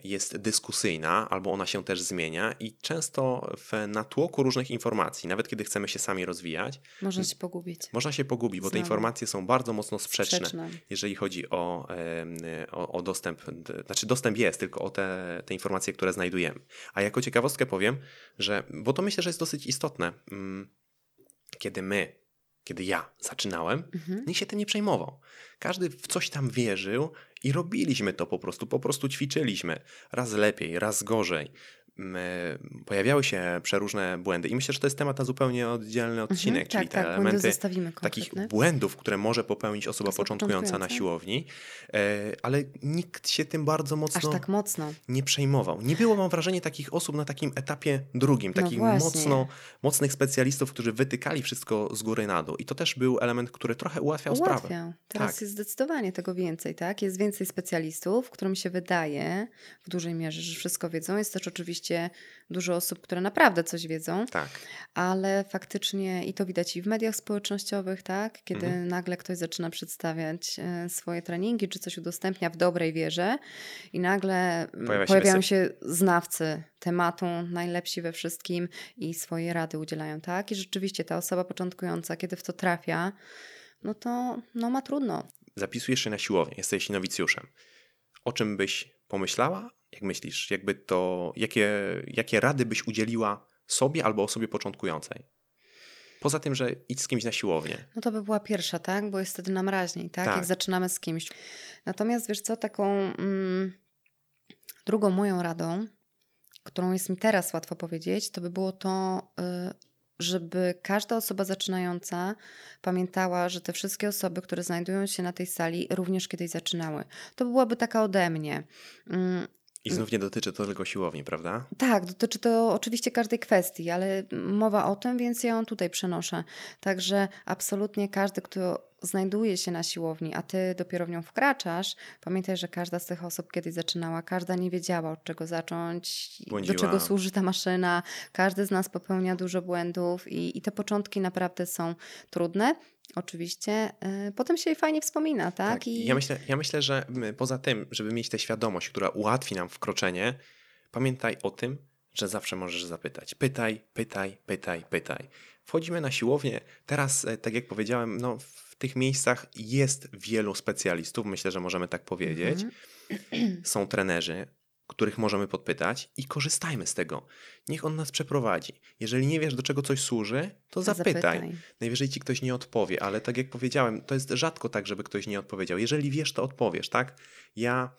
jest dyskusyjna, albo ona się też zmienia i często w natłoku różnych informacji, nawet kiedy chcemy się sami rozwijać, Można się pogubić. można się pogubić, bo te informacje są bardzo mocno sprzeczne, Sprzeczne. jeżeli chodzi o, o, o dostęp. Znaczy, dostęp jest, tylko o te, te informacje, które znajdujemy. A jako ciekawostkę powiem, że, bo to myślę, że jest dosyć istotne, kiedy my, kiedy ja zaczynałem, Mhm. nikt się tym nie przejmował. Każdy w coś tam wierzył i robiliśmy to po prostu, po prostu ćwiczyliśmy. Raz lepiej, raz gorzej. Pojawiały się przeróżne błędy i myślę, że to jest temat na zupełnie oddzielny odcinek, Mhm, czyli tak, te tak, elementy zostawimy takich błędów, które może popełnić osoba Osoba początkująca na siłowni, e, ale nikt się tym bardzo mocno tak mocno. nie przejmował. Nie było, mam wrażenie, takich osób na takim etapie drugim, No takich właśnie. mocno, mocnych specjalistów, którzy wytykali wszystko z góry na dół. I to też był element, który trochę ułatwiał sprawę. Ułatwiał. Teraz Tak. jest zdecydowanie tego więcej, tak? Jest więcej specjalistów, którym się wydaje w dużej mierze, że wszystko wiedzą. Jest też oczywiście dużo osób, które naprawdę coś wiedzą, Tak. ale faktycznie i to widać i w mediach społecznościowych, tak? Kiedy Mhm. nagle ktoś zaczyna przedstawiać e, swoje treningi, czy coś udostępnia w dobrej wierze i nagle mm, Pojawia się pojawiają wysyp. się znawcy tematu, najlepsi we wszystkim i swoje rady udzielają, tak? I rzeczywiście ta osoba początkująca, kiedy w to trafia, no to no, ma trudno. Zapisujesz się na siłownię, jesteś nowicjuszem. O czym byś pomyślała? Jak myślisz, jakby to, jakie, jakie rady byś udzieliła sobie albo osobie początkującej? Poza tym, że idź z kimś na siłownię. No to by była pierwsza, tak? Bo jest wtedy nam raźniej, tak? Tak. Jak zaczynamy z kimś. Natomiast wiesz co, taką mm, drugą moją radą, którą jest mi teraz łatwo powiedzieć, to by było to, y, żeby każda osoba zaczynająca pamiętała, że te wszystkie osoby, które znajdują się na tej sali, również kiedyś zaczynały. To byłaby taka ode mnie. I znów nie dotyczy to tylko siłowni, prawda? tak, dotyczy to oczywiście każdej kwestii, ale mowa o tym, więc ja ją tutaj przenoszę. Także absolutnie każdy, kto znajduje się na siłowni, a ty dopiero w nią wkraczasz, pamiętaj, że każda z tych osób kiedyś zaczynała, każda nie wiedziała od czego zacząć, Błądziła. do czego służy ta maszyna. Każdy z nas popełnia dużo błędów i, i te początki naprawdę są trudne. Oczywiście. y, Potem się fajnie wspomina, tak? I Ja, myślę, ja myślę, że poza tym, żeby mieć tę świadomość, która ułatwi nam wkroczenie, pamiętaj o tym, że zawsze możesz zapytać. Pytaj, pytaj, pytaj, pytaj. Wchodzimy na siłownię. Teraz, e, tak jak powiedziałem, no, w tych miejscach jest wielu specjalistów, myślę, że możemy tak powiedzieć. Mhm. Są trenerzy, których możemy podpytać i korzystajmy z tego. Niech on nas przeprowadzi. Jeżeli nie wiesz, do czego coś służy, to zapytaj. Najwyżej ci ktoś nie odpowie, ale tak jak powiedziałem, to jest rzadko tak, żeby ktoś nie odpowiedział. Jeżeli wiesz, to odpowiesz, tak? Ja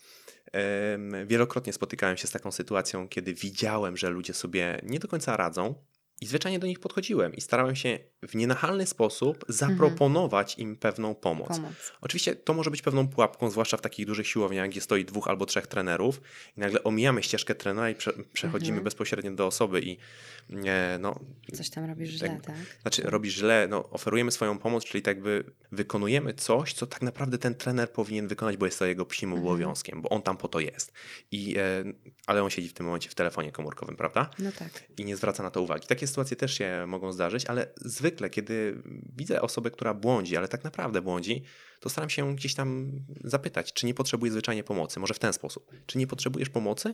wielokrotnie spotykałem się z taką sytuacją, kiedy widziałem, że ludzie sobie nie do końca radzą. I zwyczajnie do nich podchodziłem i starałem się w nienachalny sposób zaproponować im pewną pomoc. Pomoc. Oczywiście to może być pewną pułapką, zwłaszcza w takich dużych siłowniach, gdzie stoi dwóch albo trzech trenerów i nagle omijamy ścieżkę trenera i prze, przechodzimy Mhm. bezpośrednio do osoby i e, no, Coś tam robisz źle, Tak. tak? znaczy, robisz źle, no, oferujemy swoją pomoc, czyli tak by wykonujemy coś, co tak naprawdę ten trener powinien wykonać, bo jest to jego psim Mhm. obowiązkiem, bo on tam po to jest. I, e, ale on siedzi w tym momencie w telefonie komórkowym, prawda? No tak. I nie zwraca na to uwagi. Takie sytuacje też się mogą zdarzyć, ale zwykle, kiedy widzę osobę, która błądzi, ale tak naprawdę błądzi, to staram się gdzieś tam zapytać, czy nie potrzebuje zwyczajnie pomocy. Może w ten sposób. Czy nie potrzebujesz pomocy?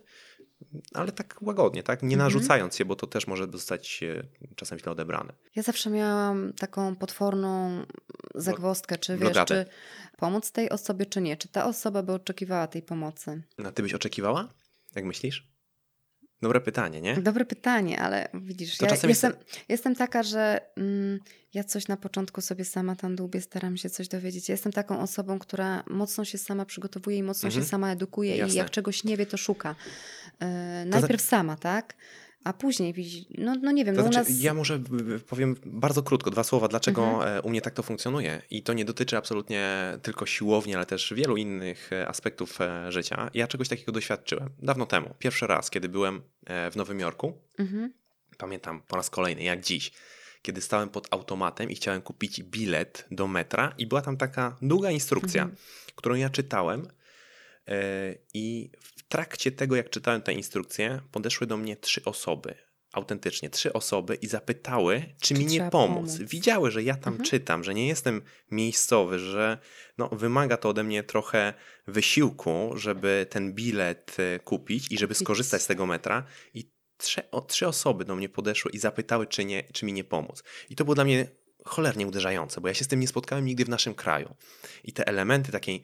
Ale tak łagodnie, tak? Nie Mhm. narzucając się, bo to też może zostać e, czasem źle odebrane. Ja zawsze miałam taką potworną zagwozdkę, czy wiesz, czy pomóc tej osobie, czy nie. Czy ta osoba by oczekiwała tej pomocy? No, ty byś oczekiwała? Jak myślisz? Dobre pytanie, nie? Dobre pytanie, ale widzisz, To ja czasem jest- jestem, jestem taka, że mm, ja coś na początku sobie sama tam dłubię, staram się coś dowiedzieć. Ja jestem taką osobą, która mocno się sama przygotowuje i mocno Mhm. się sama edukuje Jasne. i jak czegoś nie wie, to szuka. E, najpierw sama, tak? A później widzi, no, no nie wiem, To no znaczy, nas... ja może powiem bardzo krótko, dwa słowa, dlaczego Mhm. e, u mnie tak to funkcjonuje. I to nie dotyczy absolutnie tylko siłowni, ale też wielu innych e, aspektów e, życia. Ja czegoś takiego doświadczyłem dawno temu. Pierwszy raz, kiedy byłem w Nowym Jorku, Mhm. pamiętam po raz kolejny, jak dziś, kiedy stałem pod automatem i chciałem kupić bilet do metra, i była tam taka długa instrukcja, Mhm. którą ja czytałem. I trakcie tego, jak czytałem tę instrukcję, podeszły do mnie trzy osoby. Autentycznie trzy osoby i zapytały, czy, Czy mi nie pomóc. pomóc. Widziały, że ja tam Mhm. czytam, że nie jestem miejscowy, że no, wymaga to ode mnie trochę wysiłku, żeby ten bilet e, kupić i żeby skorzystać z tego metra. I trzy, o, trzy osoby do mnie podeszły i zapytały, czy, nie, czy mi nie pomóc. I to było dla mnie cholernie uderzające, bo ja się z tym nie spotkałem nigdy w naszym kraju. I te elementy takiej,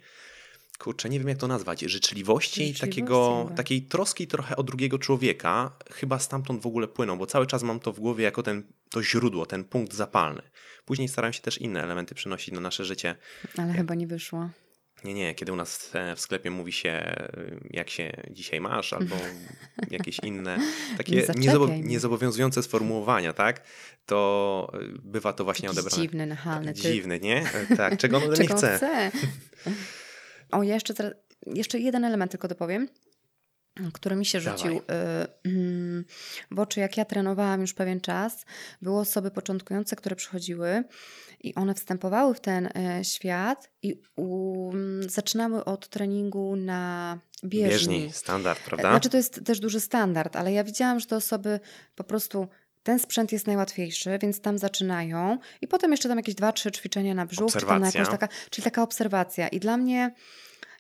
kurczę, nie wiem jak to nazwać, życzliwości, Życzliwości takiego, chyba. takiej troski trochę o drugiego człowieka, chyba stamtąd w ogóle płyną, bo cały czas mam to w głowie jako ten, to źródło, ten punkt zapalny. Później staram się też inne elementy przynosić na nasze życie. Ale chyba nie wyszło. Nie, nie, kiedy u nas e, w sklepie mówi się, e, jak się dzisiaj masz, albo jakieś inne takie Nie niezobo- niezobowiązujące sformułowania, tak? To e, bywa to właśnie Jakiś odebrane. dziwny, nachalny typ. Dziwny, nie? E, Tak, czego on Czego chce. chce. O, ja jeszcze, teraz, jeszcze jeden element tylko dopowiem, który mi się rzucił y, mm, w oczy, jak ja trenowałam już pewien czas. Były osoby początkujące, które przychodziły i one wstępowały w ten e, świat i u, mm, zaczynały od treningu na bieżni. Bieżni, standard, prawda? Znaczy to jest też duży standard, ale ja widziałam, że te osoby po prostu ten sprzęt jest najłatwiejszy, więc tam zaczynają i potem jeszcze tam jakieś dwa, trzy ćwiczenia na brzuch, czy tam Obserwacja. taka, czyli taka obserwacja. I dla mnie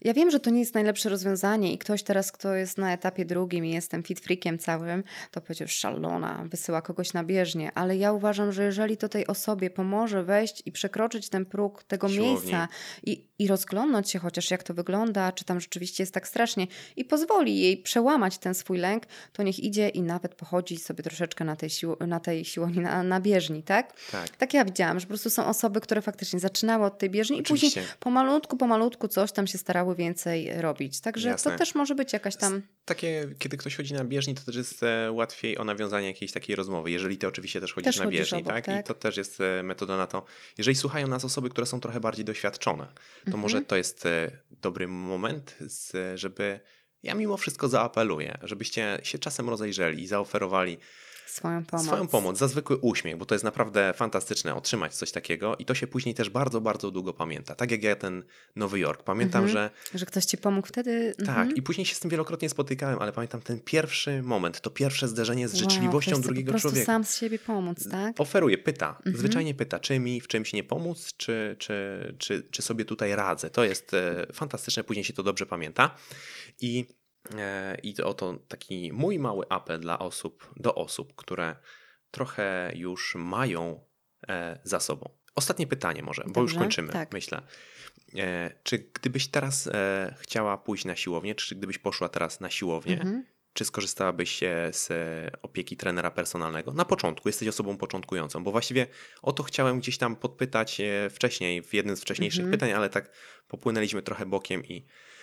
ja wiem, że to nie jest najlepsze rozwiązanie i ktoś teraz, kto jest na etapie drugim i jestem fit freakiem całym, to powiedział szalona, wysyła kogoś na bieżnię, ale ja uważam, że jeżeli to tej osobie pomoże wejść i przekroczyć ten próg tego miejsca i, i rozglądnąć się chociaż jak to wygląda, czy tam rzeczywiście jest tak strasznie i pozwoli jej przełamać ten swój lęk, to niech idzie i nawet pochodzi sobie troszeczkę na tej, sił, na tej siłowni, na, na bieżni, tak? Tak. Tak ja widziałam, że po prostu są osoby, które faktycznie zaczynały od tej bieżni i później Oczywiście. pomalutku, pomalutku coś tam się starały więcej robić. Także Jasne. to też może być jakaś tam. Takie, kiedy ktoś chodzi na bieżni, to też jest e, łatwiej o nawiązanie jakiejś takiej rozmowy. Jeżeli ty oczywiście też chodzisz Też na bieżni, obok, tak? tak? I to też jest e, metoda na to. Jeżeli słuchają nas osoby, które są trochę bardziej doświadczone, to Mhm. może to jest e, dobry moment, żeby. Ja mimo wszystko zaapeluję, żebyście się czasem rozejrzeli i zaoferowali Swoją pomoc. swoją pomoc za zwykły uśmiech, bo to jest naprawdę fantastyczne otrzymać coś takiego i to się później też bardzo, bardzo długo pamięta. Tak jak ja ten Nowy Jork. Pamiętam, Mhm. że Że ktoś ci pomógł wtedy. tak, mhm. i później się z tym wielokrotnie spotykałem, ale pamiętam ten pierwszy moment, to pierwsze zderzenie z Wow, życzliwością drugiego po człowieka. sam z siebie pomóc, tak? Oferuje, pyta, Mhm. zwyczajnie pyta, czy mi w czymś nie pomóc, czy, czy, czy, czy sobie tutaj radzę. To jest e, fantastyczne, później się to dobrze pamięta. I, I to oto taki mój mały apel dla osób, do osób, które trochę już mają e, za sobą. Ostatnie pytanie może, bo już Dobrze, kończymy, tak. myślę. E, czy gdybyś teraz e, chciała pójść na siłownię, czy gdybyś poszła teraz na siłownię, Mhm. czy skorzystałabyś e, z e, opieki trenera personalnego? Na początku, jesteś osobą początkującą, bo właściwie o to chciałem gdzieś tam podpytać e, wcześniej, w jednym z wcześniejszych Mhm. pytań, ale tak popłynęliśmy trochę bokiem i, e,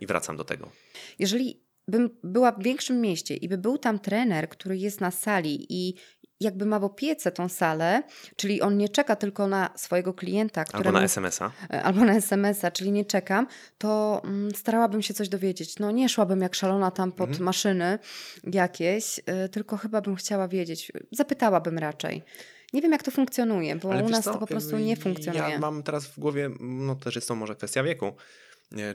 i wracam do tego. Jeżeli bym była w większym mieście i by był tam trener, który jest na sali i jakby ma w opiece tą salę, czyli on nie czeka tylko na swojego klienta, Albo któremu, na SMS-a. e, albo na SMS-a, czyli nie czekam, to mm, starałabym się coś dowiedzieć. No nie szłabym jak szalona tam pod Mhm. maszyny jakieś, y, tylko chyba bym chciała wiedzieć. Zapytałabym raczej. Nie wiem, jak to funkcjonuje, bo Ale u nas co, to po prostu nie funkcjonuje. Ja mam teraz w głowie, no też jest to może kwestia wieku,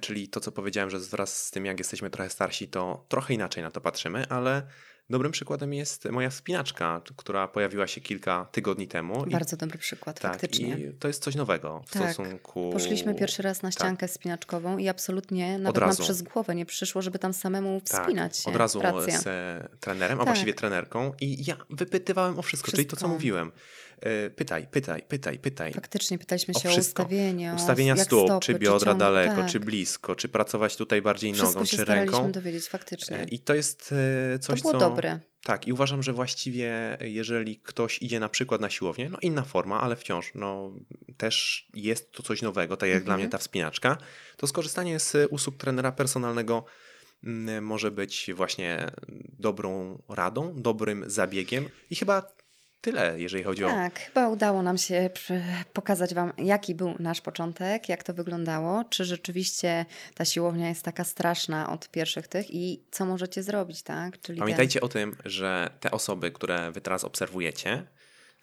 czyli to, co powiedziałem, że wraz z tym, jak jesteśmy trochę starsi, to trochę inaczej na to patrzymy, ale dobrym przykładem jest moja wspinaczka, która pojawiła się kilka tygodni temu. i- Bardzo dobry przykład, tak, faktycznie. I to jest coś nowego w Tak. stosunku... Poszliśmy pierwszy raz na tak. ściankę spinaczkową i absolutnie nawet nam przez głowę nie przyszło, żeby tam samemu Tak, wspinać się. od razu Racja. z e, trenerem, a Tak. właściwie trenerką i ja wypytywałem o wszystko, czyli to, co Wszystko. mówiłem. E, Pytaj, pytaj, pytaj, pytaj. Faktycznie pytaliśmy O się o, o Ustawienia jak stóp, stopy, czy biodra ciąg- daleko, tak. czy blisko, czy pracować tutaj bardziej Wszystko nogą, się czy ręką. dowiedzieć, faktycznie. E, I to jest e, to coś, było co... dobre. Tak, i uważam, że właściwie jeżeli ktoś idzie na przykład na siłownię, no inna forma, ale wciąż no, też jest to coś nowego, tak jak dla Mhm. mnie ta wspinaczka, to skorzystanie z usług trenera personalnego mm, może być właśnie dobrą radą, dobrym zabiegiem i chyba tyle, jeżeli chodzi o... Tak, chyba udało nam się pokazać Wam, jaki był nasz początek, jak to wyglądało, czy rzeczywiście ta siłownia jest taka straszna od pierwszych tych i co możecie zrobić, tak? Czyli Pamiętajcie o tym, że te osoby, które wy teraz obserwujecie,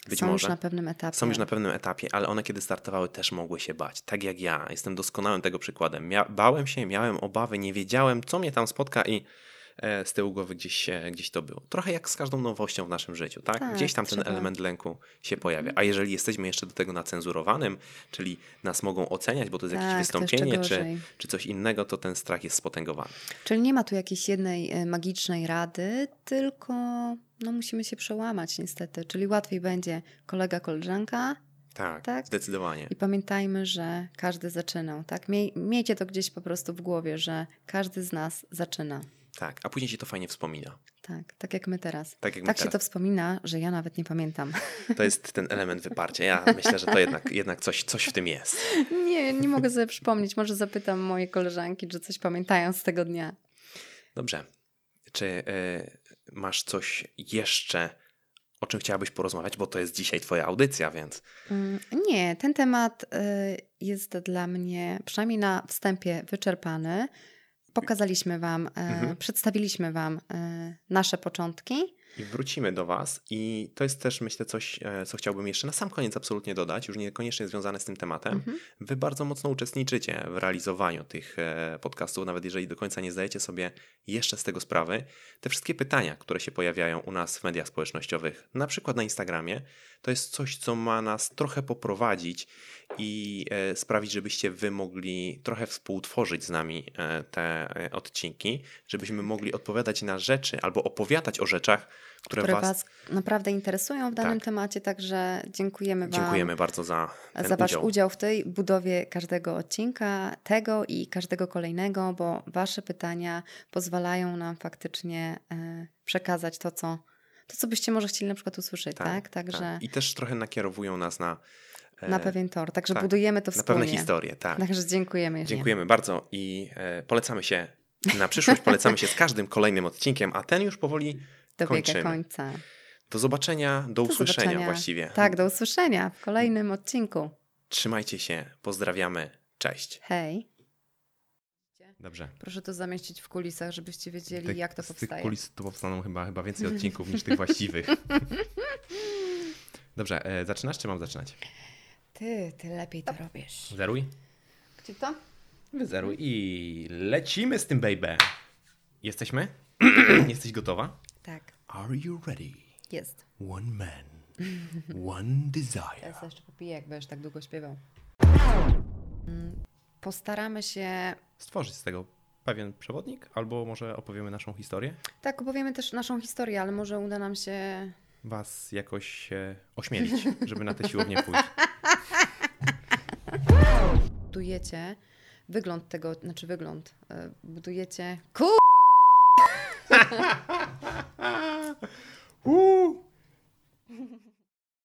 być są może już na pewnym etapie. są już na pewnym etapie, ale one kiedy startowały też mogły się bać. Tak jak ja. Jestem doskonałym tego przykładem. Mia bałem się, miałem obawy, nie wiedziałem, co mnie tam spotka i z tyłu głowy gdzieś, e, gdzieś to było. Trochę jak z każdą nowością w naszym życiu, tak? Tak, gdzieś tam ten trzeba- element lęku się pojawia. A jeżeli jesteśmy jeszcze do tego nacenzurowanym, czyli nas mogą oceniać, bo to jest jakieś Tak, jeszcze wystąpienie czy, czy coś innego, to ten strach jest spotęgowany. Czyli nie ma tu jakiejś jednej e, magicznej rady, tylko no, musimy się przełamać niestety. Czyli łatwiej będzie kolega, koleżanka Tak, Tak. zdecydowanie. i pamiętajmy, że każdy zaczynał. Tak? Miej, miejcie to gdzieś po prostu w głowie, że każdy z nas zaczyna. Tak, a później się to fajnie wspomina. Tak, tak jak my teraz. Tak jak my Tak się teraz. to wspomina, że ja nawet nie pamiętam. To jest ten element wyparcia. Ja myślę, że to jednak, jednak coś, coś w tym jest. Nie, nie mogę sobie przypomnieć. Może zapytam moje koleżanki, czy coś pamiętają z tego dnia. Dobrze. Czy y, masz coś jeszcze, o czym chciałabyś porozmawiać? Bo to jest dzisiaj Twoja audycja, więc Mm, Nie, ten temat y, jest dla mnie, przynajmniej na wstępie, wyczerpany. Pokazaliśmy Wam, y, Mhm. przedstawiliśmy Wam y, nasze początki. i wrócimy do Was. I to jest też, myślę, coś, e, co chciałbym jeszcze na sam koniec absolutnie dodać, już niekoniecznie związane z tym tematem. Mhm. Wy bardzo mocno uczestniczycie w realizowaniu tych e, podcastów, nawet jeżeli do końca nie zdajecie sobie jeszcze z tego sprawy. Te wszystkie pytania, które się pojawiają u nas w mediach społecznościowych, na przykład na Instagramie, to jest coś, co ma nas trochę poprowadzić i e, sprawić, żebyście wy mogli trochę współtworzyć z nami e, te e, odcinki, żebyśmy mogli odpowiadać na rzeczy albo opowiadać o rzeczach, które, które was... Was naprawdę interesują w danym Tak. temacie, także dziękujemy Wam Dziękujemy bardzo za za Wasz udział. udział. w tej budowie każdego odcinka, tego i każdego kolejnego, bo Wasze pytania pozwalają nam faktycznie przekazać to, co, to, co byście może chcieli na przykład usłyszeć, tak? Także I też trochę nakierowują nas na e, Na pewien tor. Także tak, budujemy to na wspólnie. pewne historie. Tak. Także dziękujemy. Jerzy. Dziękujemy bardzo i e, polecamy się na przyszłość, polecamy się z każdym kolejnym odcinkiem, a ten już powoli Dobiega kończymy. końca. Do zobaczenia, do, Do usłyszenia zobaczenia. właściwie. Tak, do usłyszenia w kolejnym odcinku. Trzymajcie się, pozdrawiamy, cześć. Hej. Dobrze. Proszę to zamieścić w kulisach, żebyście wiedzieli, Tych- jak to z tych powstaje. kulis tu powstaną chyba, chyba więcej odcinków niż tych właściwych. Dobrze, e, zaczynasz czy mam zaczynać? Ty, ty lepiej to robisz. Zeruj. Gdzie to? Wyzeruj i lecimy z tym, baby. Jesteśmy? Jesteś gotowa? Tak, Are you ready? jest. One man, one desire. Teraz jeszcze popiję, jak będziesz tak długo śpiewał. Mm, Postaramy się. Stworzyć z tego pewien przewodnik, albo może opowiemy naszą historię? Tak, opowiemy też naszą historię, ale może uda nam się. Was jakoś ośmielić, żeby na tę siłownię pójść. Budujecie wygląd tego, znaczy wygląd. e, Budujecie. Ku!